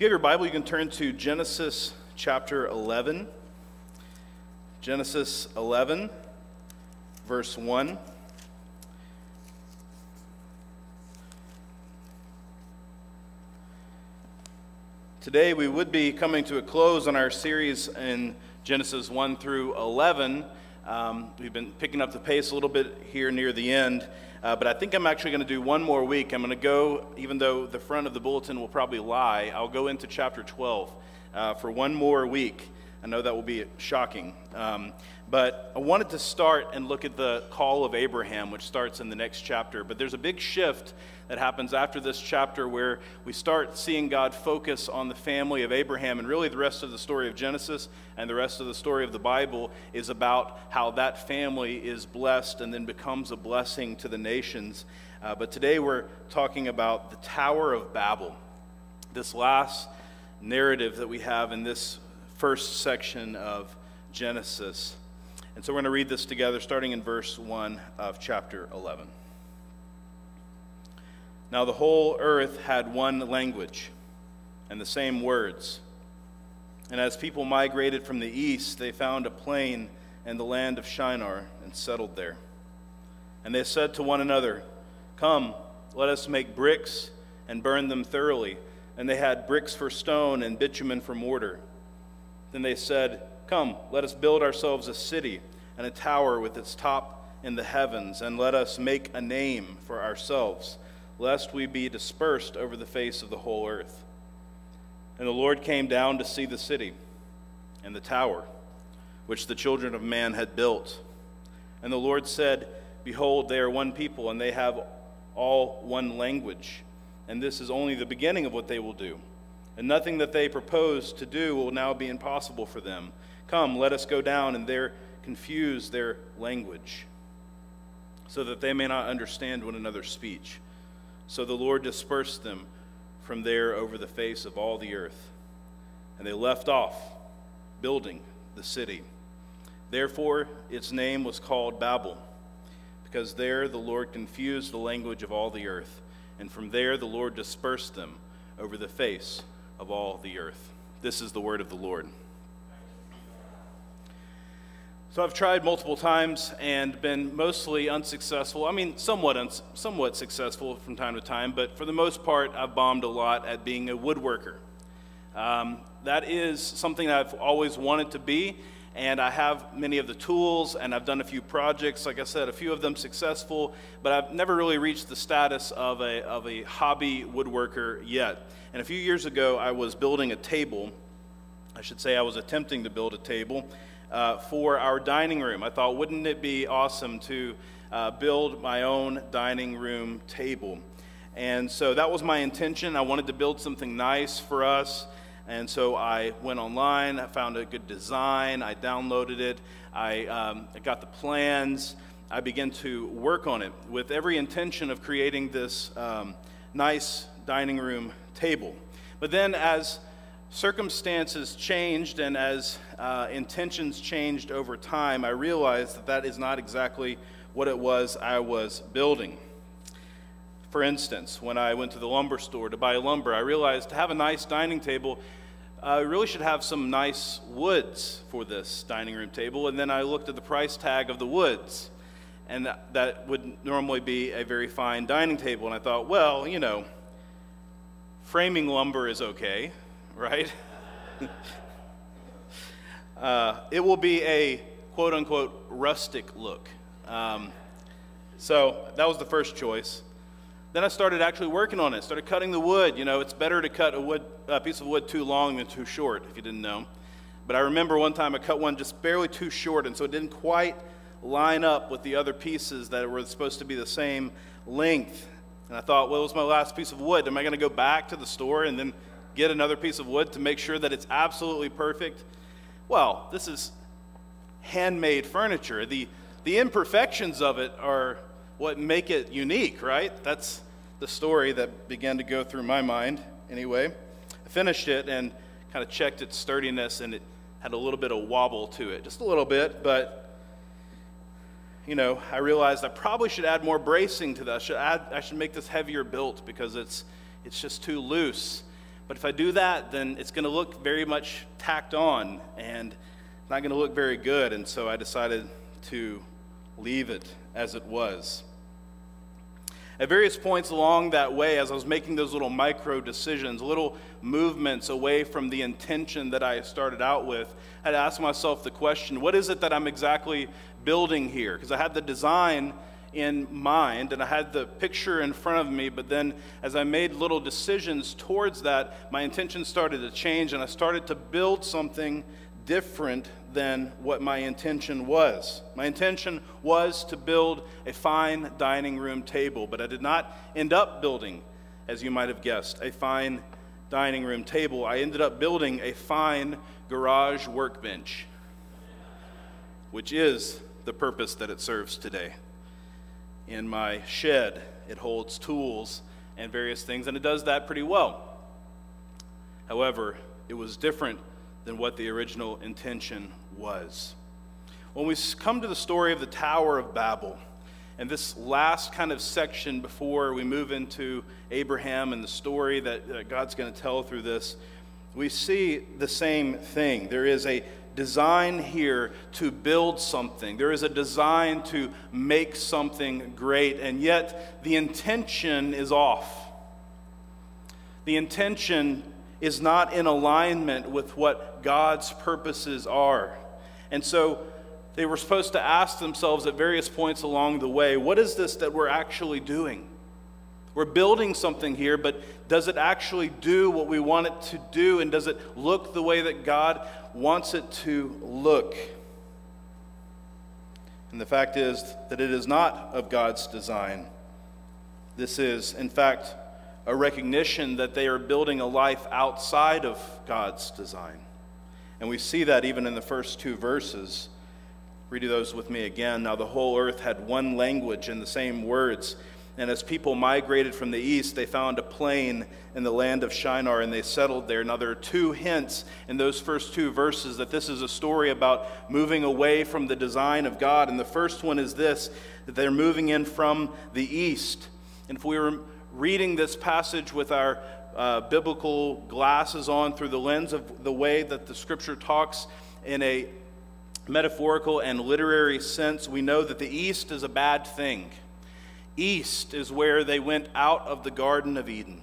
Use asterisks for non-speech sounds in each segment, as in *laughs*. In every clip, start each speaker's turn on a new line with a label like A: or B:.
A: you have your Bible, you can turn to Genesis chapter 11. Genesis 11, verse 1. Today we would be coming to a close on our series in Genesis 1 through 11. Um, we've been picking up the pace a little bit here near the end. Uh, but I think I'm actually going to do one more week. I'm going to go, even though the front of the bulletin will probably lie, I'll go into chapter 12 uh, for one more week. I know that will be shocking. Um, but I wanted to start and look at the call of Abraham, which starts in the next chapter. But there's a big shift that happens after this chapter where we start seeing God focus on the family of Abraham. And really, the rest of the story of Genesis and the rest of the story of the Bible is about how that family is blessed and then becomes a blessing to the nations. Uh, but today we're talking about the Tower of Babel, this last narrative that we have in this first section of Genesis. And so we're going to read this together starting in verse 1 of chapter 11. Now the whole earth had one language and the same words. And as people migrated from the east, they found a plain in the land of Shinar and settled there. And they said to one another, Come, let us make bricks and burn them thoroughly. And they had bricks for stone and bitumen for mortar. Then they said, Come, let us build ourselves a city and a tower with its top in the heavens, and let us make a name for ourselves, lest we be dispersed over the face of the whole earth. And the Lord came down to see the city and the tower, which the children of man had built. And the Lord said, Behold, they are one people, and they have all one language. And this is only the beginning of what they will do. And nothing that they propose to do will now be impossible for them Come, let us go down and there confuse their language, so that they may not understand one another's speech. So the Lord dispersed them from there over the face of all the earth. And they left off building the city. Therefore, its name was called Babel, because there the Lord confused the language of all the earth. And from there the Lord dispersed them over the face of all the earth. This is the word of the Lord. So I've tried multiple times and been mostly unsuccessful. I mean, somewhat somewhat successful from time to time, but for the most part, I've bombed a lot at being a woodworker. Um, that is something I've always wanted to be, and I have many of the tools, and I've done a few projects. Like I said, a few of them successful, but I've never really reached the status of a of a hobby woodworker yet. And a few years ago, I was building a table. I should say I was attempting to build a table uh, for our dining room. I thought, wouldn't it be awesome to uh, build my own dining room table? And so that was my intention. I wanted to build something nice for us. And so I went online, I found a good design, I downloaded it, I, um, I got the plans, I began to work on it with every intention of creating this um, nice dining room table. But then, as circumstances changed and as uh, intentions changed over time, I realized that that is not exactly what it was I was building. For instance, when I went to the lumber store to buy lumber, I realized to have a nice dining table, I really should have some nice woods for this dining room table. And then I looked at the price tag of the woods, and that, that would normally be a very fine dining table. And I thought, well, you know, framing lumber is okay right? *laughs* uh, it will be a quote unquote rustic look. Um, so that was the first choice. Then I started actually working on it, started cutting the wood. You know, it's better to cut a, wood, a piece of wood too long than too short, if you didn't know. But I remember one time I cut one just barely too short, and so it didn't quite line up with the other pieces that were supposed to be the same length. And I thought, well, it was my last piece of wood. Am I going to go back to the store and then get another piece of wood to make sure that it's absolutely perfect? Well, this is handmade furniture. The, the imperfections of it are what make it unique, right? That's the story that began to go through my mind anyway. I finished it and kind of checked its sturdiness, and it had a little bit of wobble to it, just a little bit, but you know, I realized I probably should add more bracing to that. I should, add, I should make this heavier built because it's, it's just too loose. But if I do that, then it's going to look very much tacked on and not going to look very good. And so I decided to leave it as it was. At various points along that way, as I was making those little micro decisions, little movements away from the intention that I started out with, I had asked myself the question what is it that I'm exactly building here? Because I had the design in mind and I had the picture in front of me, but then as I made little decisions towards that, my intention started to change and I started to build something different than what my intention was. My intention was to build a fine dining room table, but I did not end up building, as you might have guessed, a fine dining room table. I ended up building a fine garage workbench, which is the purpose that it serves today. In my shed, it holds tools and various things, and it does that pretty well. However, it was different than what the original intention was. When we come to the story of the Tower of Babel, and this last kind of section before we move into Abraham and the story that God's going to tell through this, we see the same thing. There is a design here to build something, there is a design to make something great, and yet the intention is off. The intention is not in alignment with what God's purposes are. And so they were supposed to ask themselves at various points along the way what is this that we're actually doing? We're building something here, but does it actually do what we want it to do? And does it look the way that God wants it to look? And the fact is that it is not of God's design. This is, in fact, a recognition that they are building a life outside of God's design. And we see that even in the first two verses. Read those with me again. Now, the whole earth had one language and the same words. And as people migrated from the east, they found a plain in the land of Shinar and they settled there. Now, there are two hints in those first two verses that this is a story about moving away from the design of God. And the first one is this that they're moving in from the east. And if we were reading this passage with our uh, biblical glasses on through the lens of the way that the scripture talks in a metaphorical and literary sense, we know that the east is a bad thing. East is where they went out of the Garden of Eden.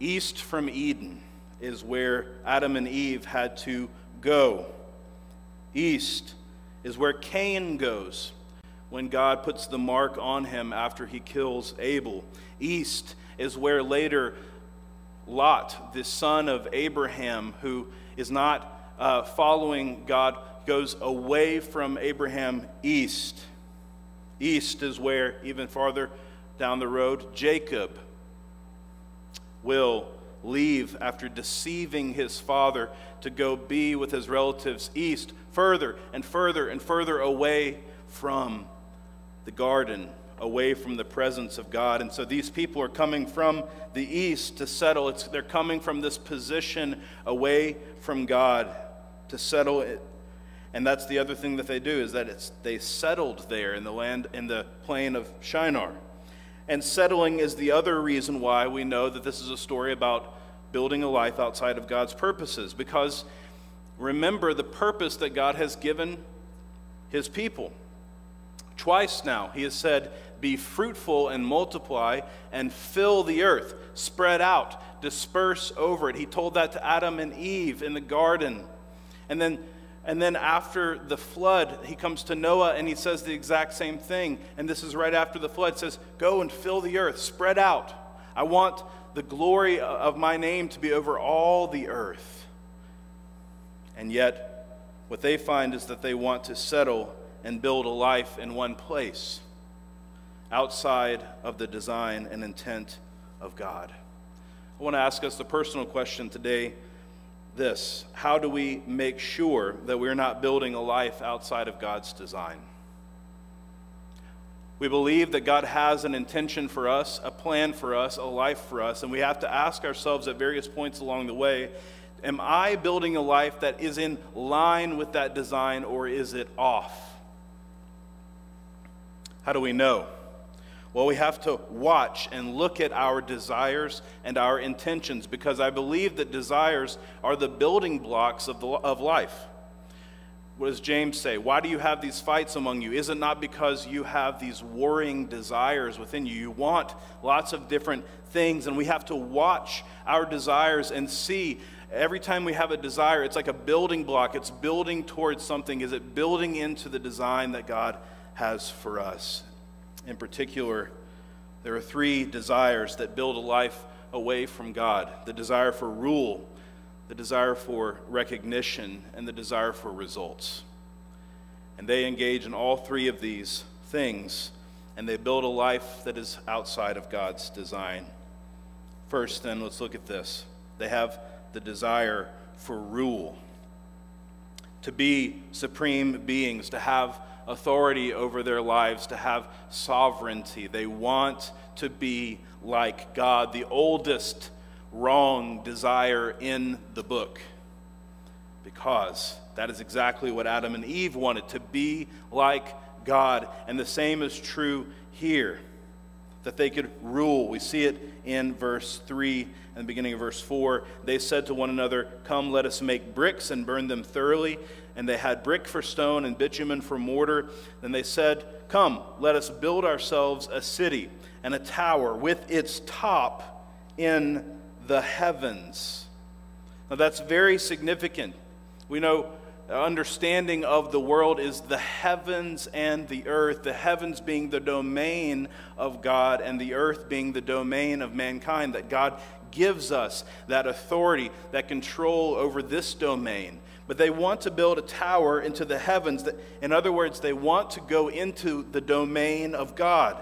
A: East from Eden is where Adam and Eve had to go. East is where Cain goes when God puts the mark on him after he kills Abel. East is where later Lot, the son of Abraham, who is not uh, following God, goes away from Abraham east. East is where, even farther down the road, Jacob will leave after deceiving his father to go be with his relatives east, further and further and further away from the garden away from the presence of God. And so these people are coming from the east to settle. It's, they're coming from this position away from God to settle it. And that's the other thing that they do is that it's, they settled there in the land in the plain of Shinar. And settling is the other reason why we know that this is a story about building a life outside of God's purposes. Because remember the purpose that God has given his people. Twice now, he has said, Be fruitful and multiply and fill the earth, spread out, disperse over it. He told that to Adam and Eve in the garden. And then, and then after the flood, he comes to Noah and he says the exact same thing. And this is right after the flood. It says, Go and fill the earth, spread out. I want the glory of my name to be over all the earth. And yet, what they find is that they want to settle and build a life in one place outside of the design and intent of God. I want to ask us the personal question today this How do we make sure that we're not building a life outside of God's design? We believe that God has an intention for us, a plan for us, a life for us, and we have to ask ourselves at various points along the way Am I building a life that is in line with that design or is it off? How do we know? Well, we have to watch and look at our desires and our intentions because I believe that desires are the building blocks of, the, of life. What does James say? Why do you have these fights among you? Is it not because you have these warring desires within you? You want lots of different things, and we have to watch our desires and see every time we have a desire, it's like a building block. It's building towards something. Is it building into the design that God has for us? In particular, there are three desires that build a life away from God the desire for rule, the desire for recognition, and the desire for results. And they engage in all three of these things, and they build a life that is outside of God's design. First, then, let's look at this. They have the desire for rule, to be supreme beings, to have authority over their lives, to have sovereignty. They want to be like God, the oldest wrong desire in the book. Because that is exactly what Adam and Eve wanted to be like God. And the same is true here that they could rule. We see it in verse 3 and the beginning of verse 4. They said to one another, Come, let us make bricks and burn them thoroughly and they had brick for stone and bitumen for mortar. Then they said, Come, let us build ourselves a city and a tower with its top in the heavens. Now that's very significant. We know understanding of the world is the heavens and the earth, the heavens being the domain of God and the earth being the domain of mankind, that God gives us that authority, that control over this domain but they want to build a tower into the heavens. That, in other words, they want to go into the domain of God.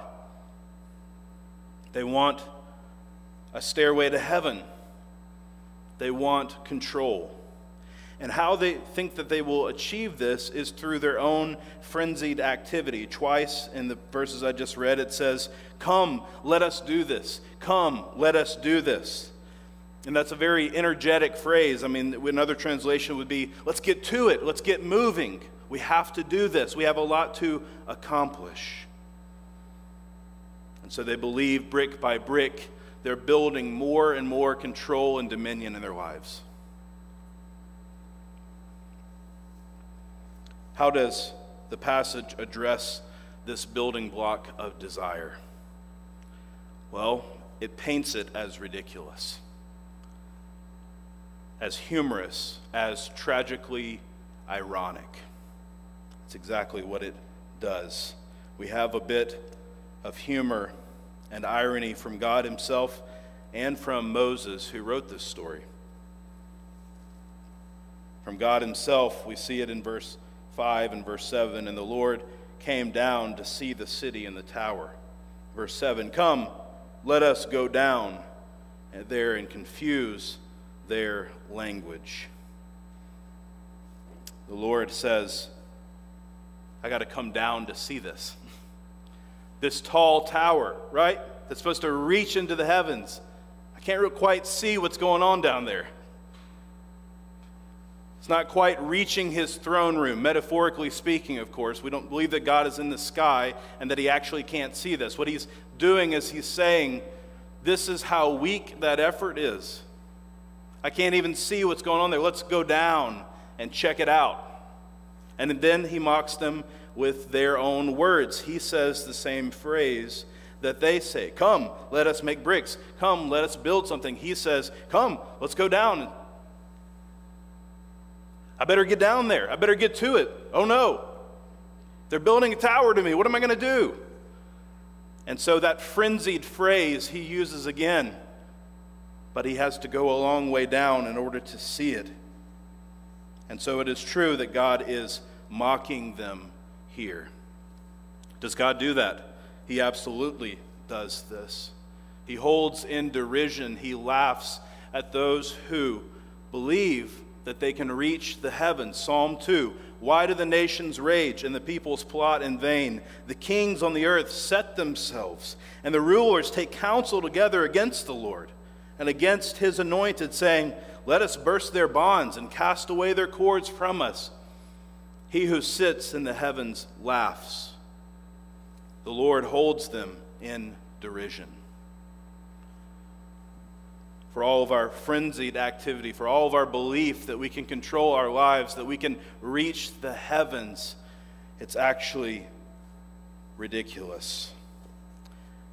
A: They want a stairway to heaven. They want control. And how they think that they will achieve this is through their own frenzied activity. Twice in the verses I just read, it says, Come, let us do this. Come, let us do this. And that's a very energetic phrase. I mean, another translation would be, let's get to it, let's get moving. We have to do this, we have a lot to accomplish. And so they believe brick by brick, they're building more and more control and dominion in their lives. How does the passage address this building block of desire? Well, it paints it as ridiculous as humorous, as tragically ironic. It's exactly what it does. We have a bit of humor and irony from God Himself and from Moses, who wrote this story. From God Himself, we see it in verse 5 and verse 7 and the Lord came down to see the city and the tower. Verse 7 Come, let us go down there and confuse their language. The Lord says, I got to come down to see this. *laughs* This tall tower, right? That's supposed to reach into the heavens. I can't quite see what's going on down there. It's not quite reaching his throne room, metaphorically speaking, of course. We don't believe that God is in the sky and that he actually can't see this. What he's doing is he's saying, This is how weak that effort is. I can't even see what's going on there. Let's go down and check it out. And then he mocks them with their own words. He says the same phrase that they say Come, let us make bricks. Come, let us build something. He says, Come, let's go down. I better get down there. I better get to it. Oh no. They're building a tower to me. What am I going to do? And so that frenzied phrase he uses again but he has to go a long way down in order to see it. And so it is true that God is mocking them here. Does God do that? He absolutely does this. He holds in derision, he laughs at those who believe that they can reach the heavens. Psalm 2 Why do the nations rage and the peoples plot in vain? The kings on the earth set themselves, and the rulers take counsel together against the Lord and against his anointed, saying, Let us burst their bonds and cast away their cords from us. He who sits in the heavens laughs. The Lord holds them in derision. For all of our frenzied activity, for all of our belief that we can control our lives, that we can reach the heavens, it's actually ridiculous.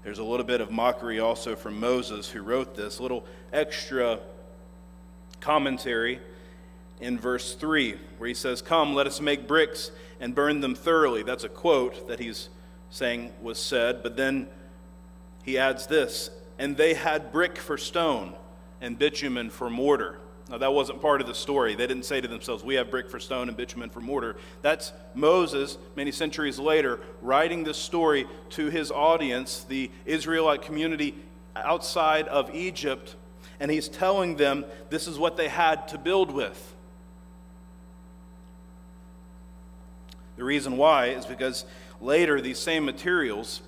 A: There's a little bit of mockery also from Moses, who wrote this, little extra commentary in verse 3, where he says, Come, let us make bricks and burn them thoroughly. That's a quote that he's saying was said, but then he adds this, and they had brick for stone and bitumen for mortar. Now, that wasn't part of the story. They didn't say to themselves, We have brick for stone and bitumen for mortar. That's Moses, many centuries later, writing this story to his audience, the Israelite community outside of Egypt, and he's telling them this is what they had to build with. The reason why is because later these same materials,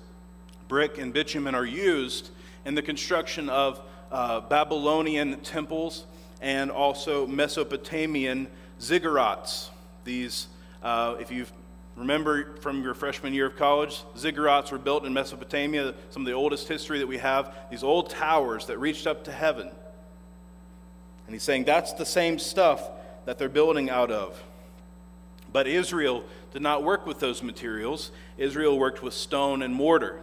A: brick and bitumen, are used in the construction of uh, Babylonian temples and also Mesopotamian ziggurats. These, uh, if you remember from your freshman year of college, ziggurats were built in Mesopotamia, some of the oldest history that we have, these old towers that reached up to heaven. And he's saying that's the same stuff that they're building out of. But Israel did not work with those materials. Israel worked with stone and mortar.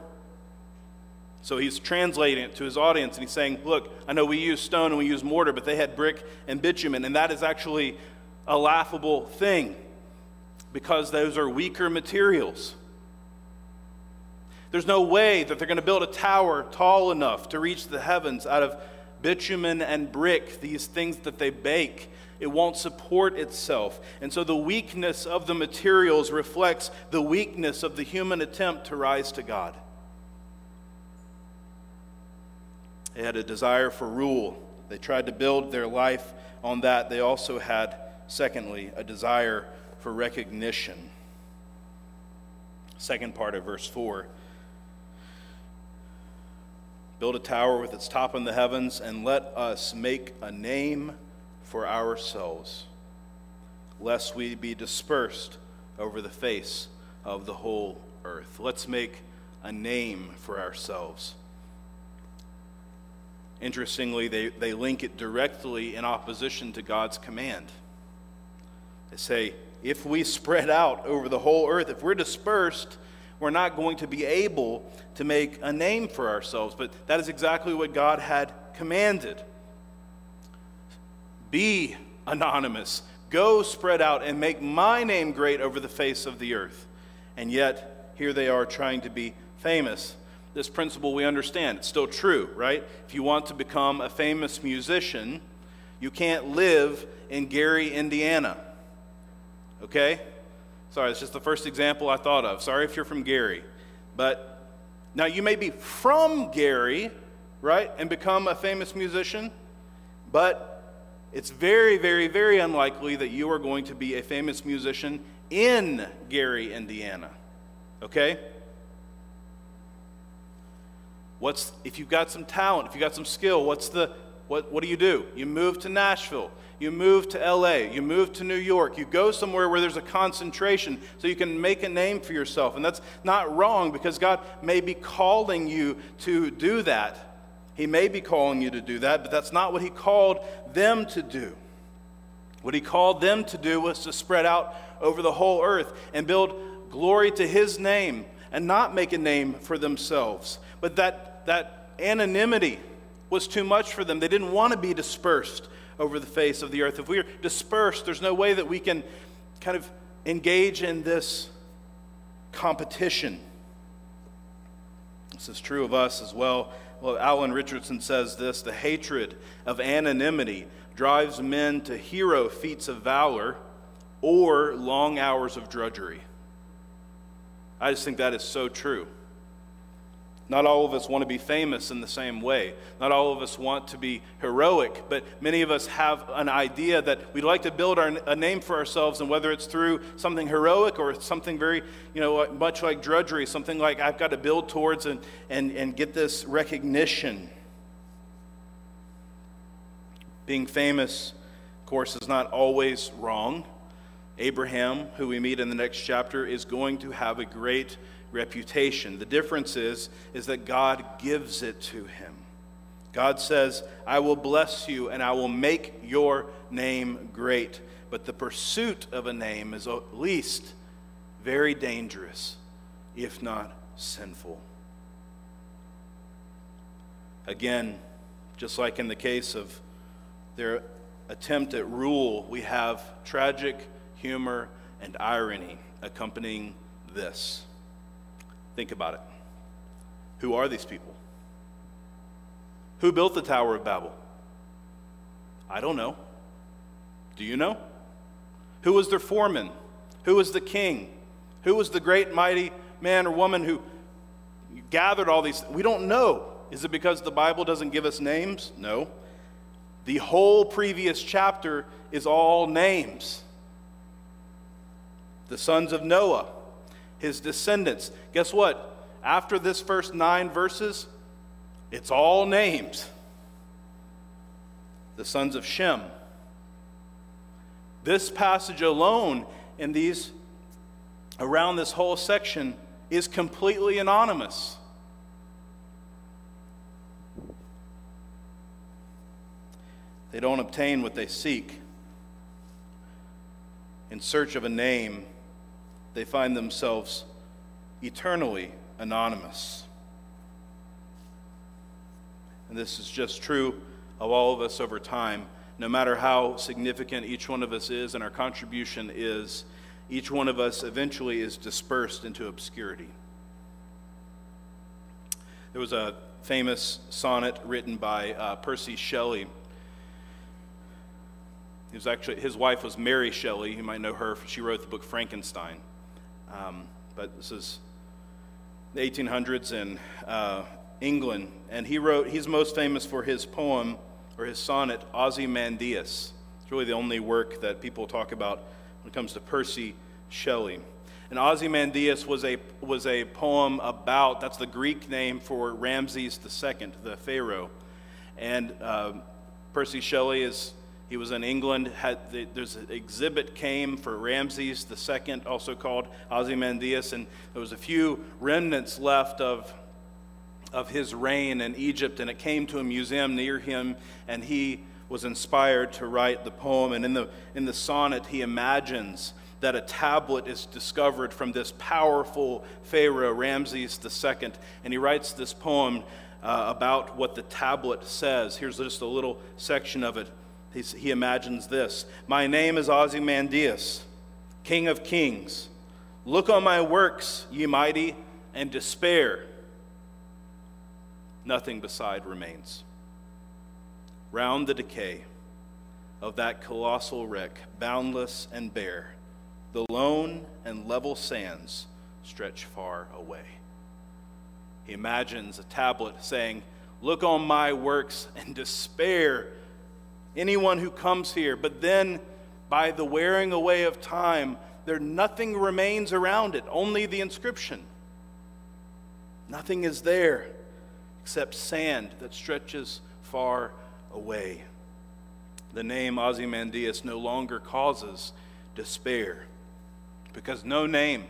A: So he's translating it to his audience and he's saying, Look, I know we use stone and we use mortar, but they had brick and bitumen, and that is actually a laughable thing because those are weaker materials. There's no way that they're going to build a tower tall enough to reach the heavens out of bitumen and brick, these things that they bake. It won't support itself. And so the weakness of the materials reflects the weakness of the human attempt to rise to God. They had a desire for rule. They tried to build their life on that. They also had, secondly, a desire for recognition. Second part of verse 4 Build a tower with its top in the heavens, and let us make a name for ourselves, lest we be dispersed over the face of the whole earth. Let's make a name for ourselves. Interestingly, they, they link it directly in opposition to God's command. They say, if we spread out over the whole earth, if we're dispersed, we're not going to be able to make a name for ourselves. But that is exactly what God had commanded. Be anonymous. Go spread out and make my name great over the face of the earth. And yet, here they are trying to be famous this principle we understand. It's still true, right? If you want to become a famous musician, you can't live in Gary, Indiana. Okay? Sorry, it's just the first example I thought of. Sorry if you're from Gary. But now you may be from Gary, right, and become a famous musician, but it's very, very, very unlikely that you are going to be a famous musician in Gary, Indiana. Okay? What's if you've got some talent, if you've got some skill, what's the what, what do you do? You move to Nashville, you move to LA, you move to New York, you go somewhere where there's a concentration so you can make a name for yourself. And that's not wrong because God may be calling you to do that. He may be calling you to do that, but that's not what He called them to do. What He called them to do was to spread out over the whole earth and build glory to His name and not make a name for themselves. But that that anonymity was too much for them. They didn't want to be dispersed over the face of the earth. If we're dispersed, there's no way that we can kind of engage in this competition. This is true of us as well. Well, Alan Richardson says this the hatred of anonymity drives men to hero feats of valor or long hours of drudgery. I just think that is so true. Not all of us want to be famous in the same way. Not all of us want to be heroic, but many of us have an idea that we'd like to build our, a name for ourselves, and whether it's through something heroic or something very, you know, much like drudgery, something like I've got to build towards and, and, and get this recognition. Being famous, of course, is not always wrong. Abraham, who we meet in the next chapter, is going to have a great reputation. The difference is, is that God gives it to him. God says, I will bless you and I will make your name great. But the pursuit of a name is at least very dangerous, if not sinful. Again, just like in the case of their attempt at rule, we have tragic humor and irony accompanying this. Think about it. Who are these people? Who built the Tower of Babel? I don't know. Do you know? Who was their foreman? Who was the king? Who was the great mighty man or woman who gathered all these? We don't know. Is it because the Bible doesn't give us names? No. The whole previous chapter is all names. The sons of Noah, his descendants. Guess what? After this first nine verses, it's all names. The sons of Shem. This passage alone in these around this whole section is completely anonymous. They don't obtain what they seek. In search of a name, they find themselves eternally anonymous. And this is just true of all of us over time. No matter how significant each one of us is and our contribution is, each one of us eventually is dispersed into obscurity. There was a famous sonnet written by uh, Percy Shelley he was actually, his wife was Mary Shelley. You might know her. She wrote the book Frankenstein. Um, but this is the 1800s in uh, England. And he wrote, he's most famous for his poem or his sonnet, Ozymandias. It's really the only work that people talk about when it comes to Percy Shelley. And Ozymandias was a, was a poem about, that's the Greek name for Ramses II, the Pharaoh. And uh, Percy Shelley is he was in England. Had the, there's an exhibit came for Ramses II, also called Ozymandias, and there was a few remnants left of of his reign in Egypt, and it came to a museum near him, and he was inspired to write the poem. And in the in the sonnet, he imagines that a tablet is discovered from this powerful Pharaoh, Ramses II, and he writes this poem uh, about what the tablet says. Here's just a little section of it. He imagines this My name is Ozymandias, King of kings. Look on my works, ye mighty, and despair. Nothing beside remains. Round the decay of that colossal wreck, boundless and bare, the lone and level sands stretch far away. He imagines a tablet saying, Look on my works and despair anyone who comes here. But then, by the wearing away of time, there nothing remains around it, only the inscription. Nothing is there except sand that stretches far away. The name Ozymandias no longer causes despair because no name,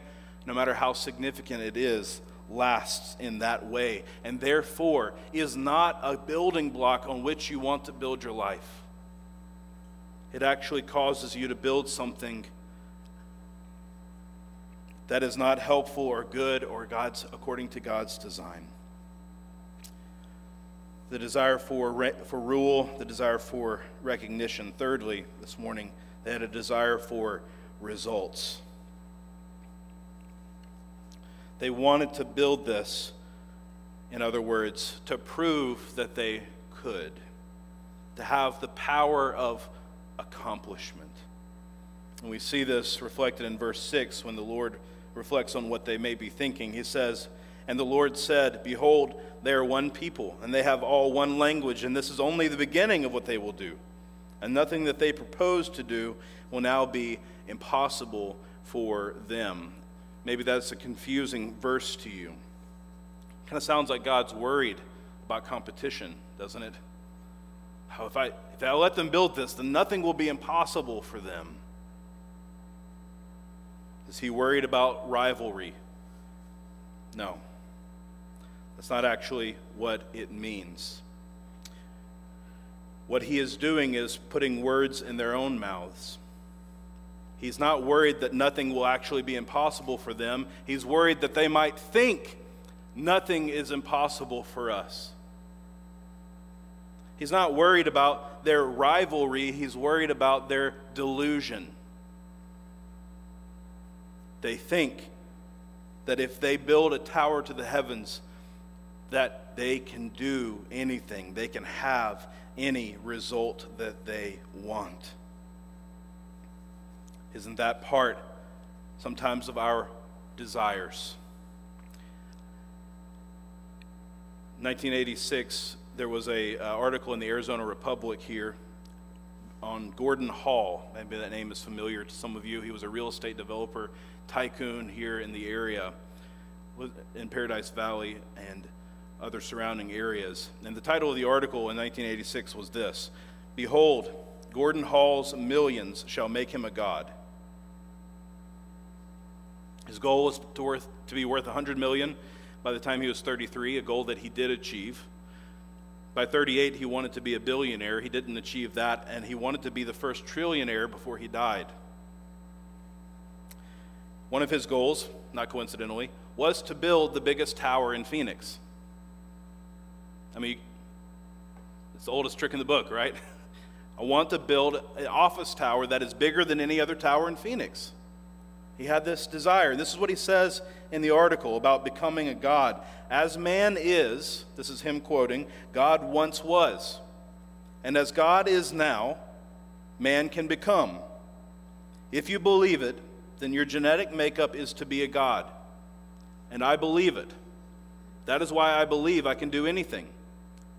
A: no matter how significant it is, lasts in that way, and therefore is not a building block on which you want to build your life it actually causes you to build something that is not helpful or good or God's according to God's design. The desire for, for rule, the desire for recognition. Thirdly, this morning, they had a desire for results. They wanted to build this, in other words, to prove that they could, to have the power of accomplishment. And we see this reflected in verse 6 when the Lord reflects on what they may be thinking. He says, And the Lord said, Behold, they are one people, and they have all one language, and this is only the beginning of what they will do. And nothing that they propose to do will now be impossible for them. Maybe that's a confusing verse to you. Kind of sounds like God's worried about competition, doesn't it? If I if I let them build this, then nothing will be impossible for them. Is he worried about rivalry? No. That's not actually what it means. What he is doing is putting words in their own mouths. He's not worried that nothing will actually be impossible for them. He's worried that they might think nothing is impossible for us. He's not worried about their rivalry, he's worried about their delusion. They think that if they build a tower to the heavens, that they can do anything, they can have any result that they want. Isn't that part sometimes of our desires? 1986, there was a uh, article in the Arizona Republic here on Gordon Hall. Maybe that name is familiar to some of you. He was a real estate developer tycoon here in the area, in Paradise Valley and other surrounding areas. And the title of the article in 1986 was this Behold, Gordon Hall's millions shall make him a god. His goal was to, worth, to be worth 100 million by the time he was 33, a goal that he did achieve. By 38, he wanted to be a billionaire. He didn't achieve that, and he wanted to be the first trillionaire before he died. One of his goals, not coincidentally, was to build the biggest tower in Phoenix. I mean, it's the oldest trick in the book, right? *laughs* I want to build an office tower that is bigger than any other tower in Phoenix. He had this desire. This is what he says in the article about becoming a God. As man is, this is him quoting, God once was. And as God is now, man can become. If you believe it, then your genetic makeup is to be a God. And I believe it. That is why I believe I can do anything.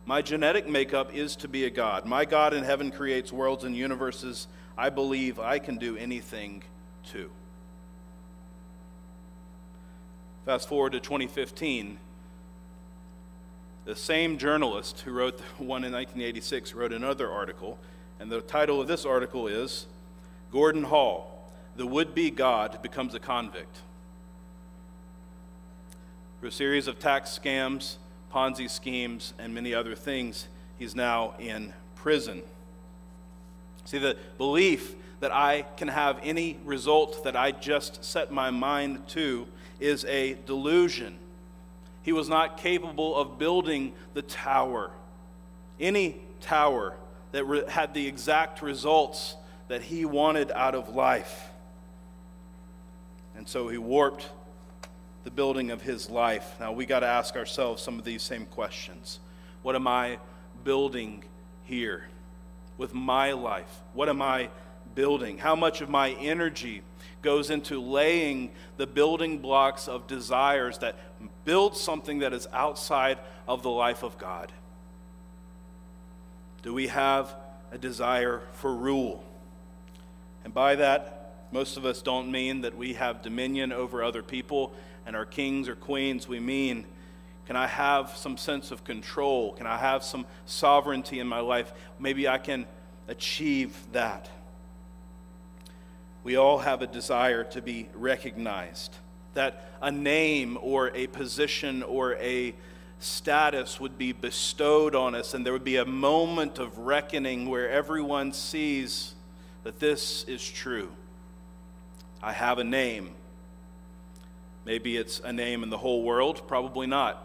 A: My genetic makeup is to be a God. My God in heaven creates worlds and universes. I believe I can do anything too. Fast forward to 2015. The same journalist who wrote the *laughs* one in 1986 wrote another article, and the title of this article is Gordon Hall, the would be God becomes a convict. Through a series of tax scams, Ponzi schemes, and many other things, he's now in prison. See, the belief that I can have any result that I just set my mind to is a delusion. He was not capable of building the tower, any tower that re- had the exact results that he wanted out of life. And so he warped the building of his life. Now we got to ask ourselves some of these same questions. What am I building here with my life? What am I building? How much of my energy goes into laying the building blocks of desires that build something that is outside of the life of God? Do we have a desire for rule? And by that, most of us don't mean that we have dominion over other people and are kings or queens. We mean, can I have some sense of control? Can I have some sovereignty in my life? Maybe I can achieve that. We all have a desire to be recognized, that a name or a position or a status would be bestowed on us, and there would be a moment of reckoning where everyone sees that this is true. I have a name. Maybe it's a name in the whole world, probably not.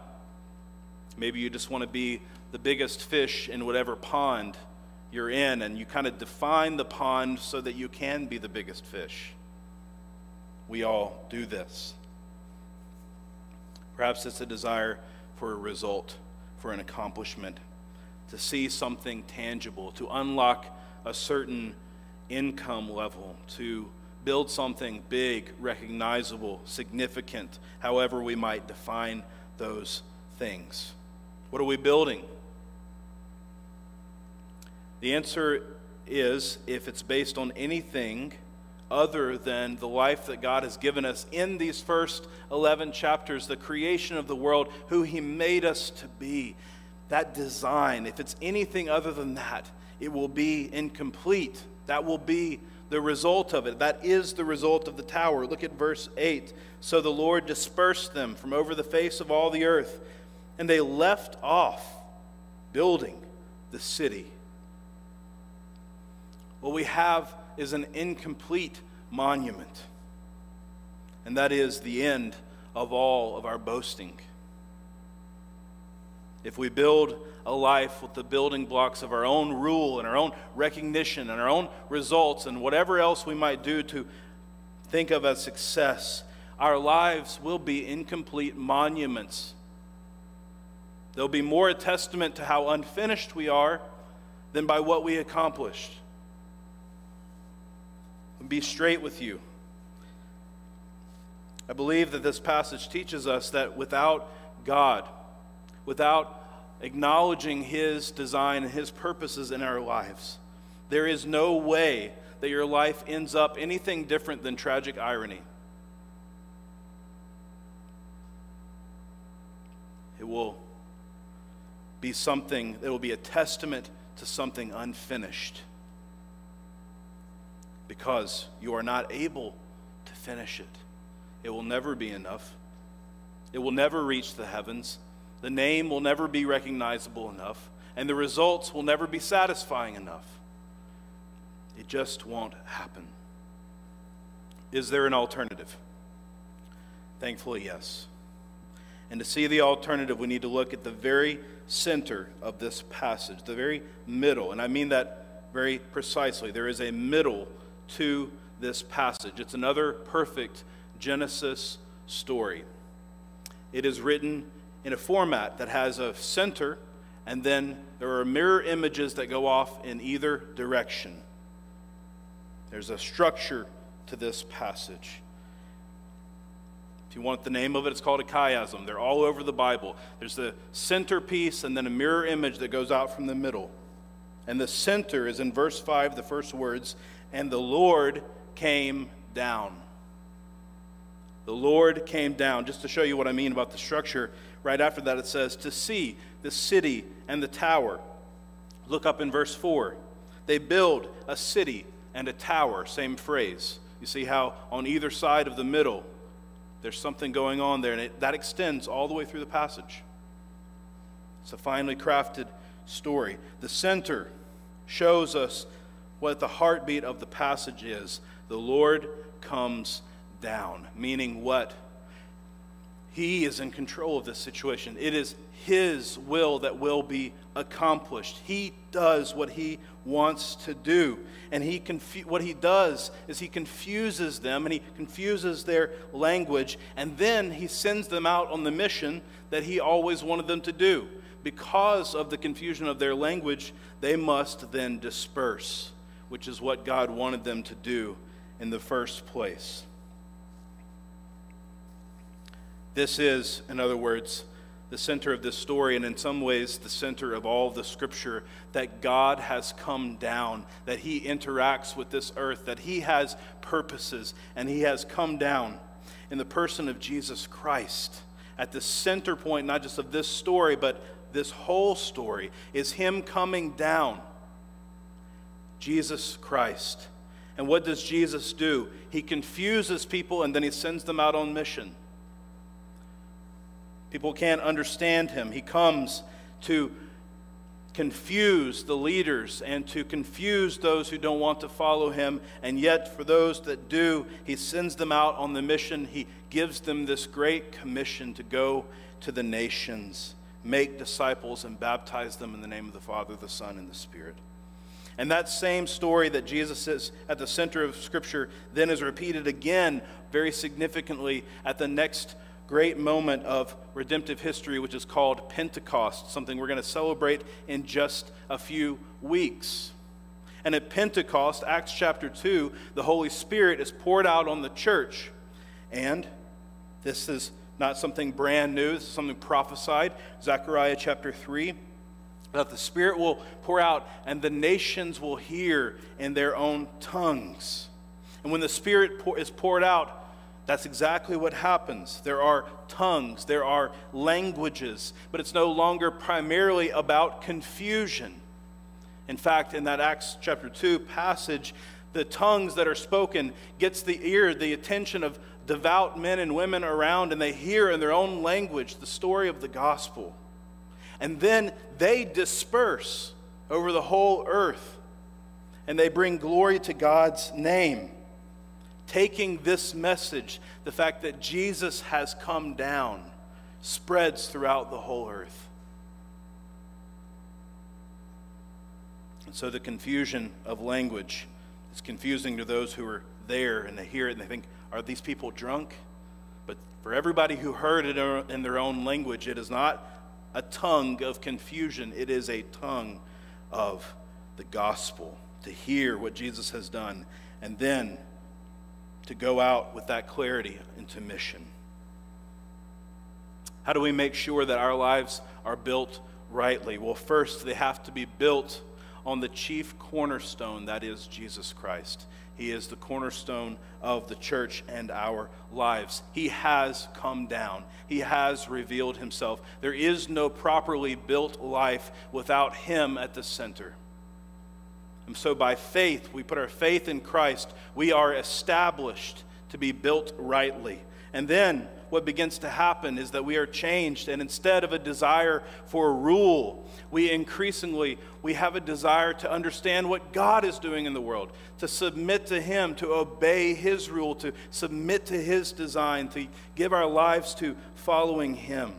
A: Maybe you just want to be the biggest fish in whatever pond you're in, and you kind of define the pond so that you can be the biggest fish. We all do this. Perhaps it's a desire for a result, for an accomplishment, to see something tangible, to unlock a certain income level, to build something big, recognizable, significant, however we might define those things. What are we building? The answer is if it's based on anything other than the life that God has given us in these first 11 chapters, the creation of the world, who He made us to be, that design, if it's anything other than that, it will be incomplete. That will be the result of it. That is the result of the tower. Look at verse 8. So the Lord dispersed them from over the face of all the earth, and they left off building the city. What we have is an incomplete monument, and that is the end of all of our boasting. If we build a life with the building blocks of our own rule and our own recognition and our own results and whatever else we might do to think of as success, our lives will be incomplete monuments. They'll be more a testament to how unfinished we are than by what we accomplished. Be straight with you. I believe that this passage teaches us that without God, without acknowledging His design and His purposes in our lives. There is no way that your life ends up anything different than tragic irony. It will be something that will be a testament to something unfinished because you are not able to finish it. It will never be enough. It will never reach the heavens. The name will never be recognizable enough, and the results will never be satisfying enough. It just won't happen. Is there an alternative? Thankfully, yes. And to see the alternative, we need to look at the very center of this passage, the very middle. And I mean that very precisely. There is a middle to this passage. It's another perfect Genesis story. It is written in a format that has a center, and then there are mirror images that go off in either direction. There's a structure to this passage. If you want the name of it, it's called a chiasm. They're all over the Bible. There's the centerpiece and then a mirror image that goes out from the middle. And the center is in verse 5, the first words, and the Lord came down. The Lord came down. Just to show you what I mean about the structure, right after that it says, to see the city and the tower. Look up in verse 4. They build a city and a tower, same phrase. You see how on either side of the middle, there's something going on there, and it, that extends all the way through the passage. It's a finely crafted story. The center shows us what the heartbeat of the passage is. The Lord comes down, meaning what? He is in control of this situation. It is His will that will be accomplished. He does what He wants to do. And he confu- what He does is He confuses them and He confuses their language. And then He sends them out on the mission that He always wanted them to do. Because of the confusion of their language, they must then disperse, which is what God wanted them to do in the first place. This is, in other words, the center of this story, and in some ways, the center of all the scripture that God has come down, that He interacts with this earth, that He has purposes, and He has come down in the person of Jesus Christ. At the center point, not just of this story, but this whole story, is Him coming down. Jesus Christ. And what does Jesus do? He confuses people and then He sends them out on mission. People can't understand him. He comes to confuse the leaders and to confuse those who don't want to follow him. And yet, for those that do, he sends them out on the mission. He gives them this great commission to go to the nations, make disciples, and baptize them in the name of the Father, the Son, and the Spirit. And that same story that Jesus is at the center of Scripture then is repeated again very significantly at the next great moment of redemptive history, which is called Pentecost, something we're going to celebrate in just a few weeks. And at Pentecost, Acts chapter 2, the Holy Spirit is poured out on the church. And this is not something brand new, this is something prophesied. Zechariah chapter 3 that the Spirit will pour out and the nations will hear in their own tongues. And when the Spirit is poured out, that's exactly what happens. There are tongues, there are languages, but it's no longer primarily about confusion. In fact, in that Acts chapter 2 passage, The tongues that are spoken gets the ear, the attention of devout men and women around, and they hear in their own language the story of the gospel. And then they disperse over the whole earth, and they bring glory to God's name, taking this message, the fact that Jesus has come down, spreads throughout the whole earth. And so the confusion of language is confusing to those who are there and they hear it and they think, are these people drunk? But for everybody who heard it in their own language, it is not a tongue of confusion, it is a tongue of the gospel to hear what Jesus has done and then to go out with that clarity into mission. How do we make sure that our lives are built rightly? Well, first, they have to be built on the chief cornerstone, that is Jesus Christ. He is the cornerstone of the church and our lives. He has come down, He has revealed Himself. There is no properly built life without Him at the center. And so, by faith, we put our faith in Christ, we are established to be built rightly. And then what begins to happen is that we are changed and instead of a desire for rule we increasingly we have a desire to understand what god is doing in the world to submit to him to obey his rule to submit to his design to give our lives to following him.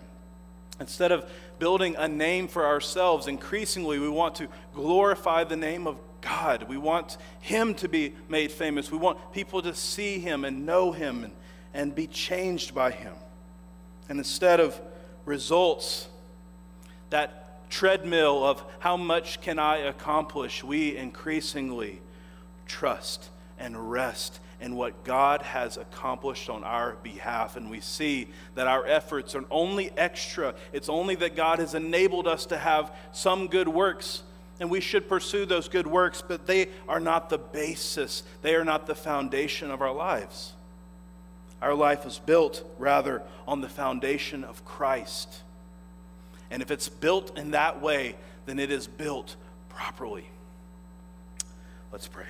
A: Instead of building a name for ourselves increasingly we want to glorify the name of god. We want him to be made famous. We want people to see him and know him and and be changed by Him. And instead of results, that treadmill of how much can I accomplish, we increasingly trust and rest in what God has accomplished on our behalf. And we see that our efforts are only extra, it's only that God has enabled us to have some good works. And we should pursue those good works, but they are not the basis, they are not the foundation of our lives. Our life is built, rather, on the foundation of Christ. And if it's built in that way, then it is built properly. Let's pray.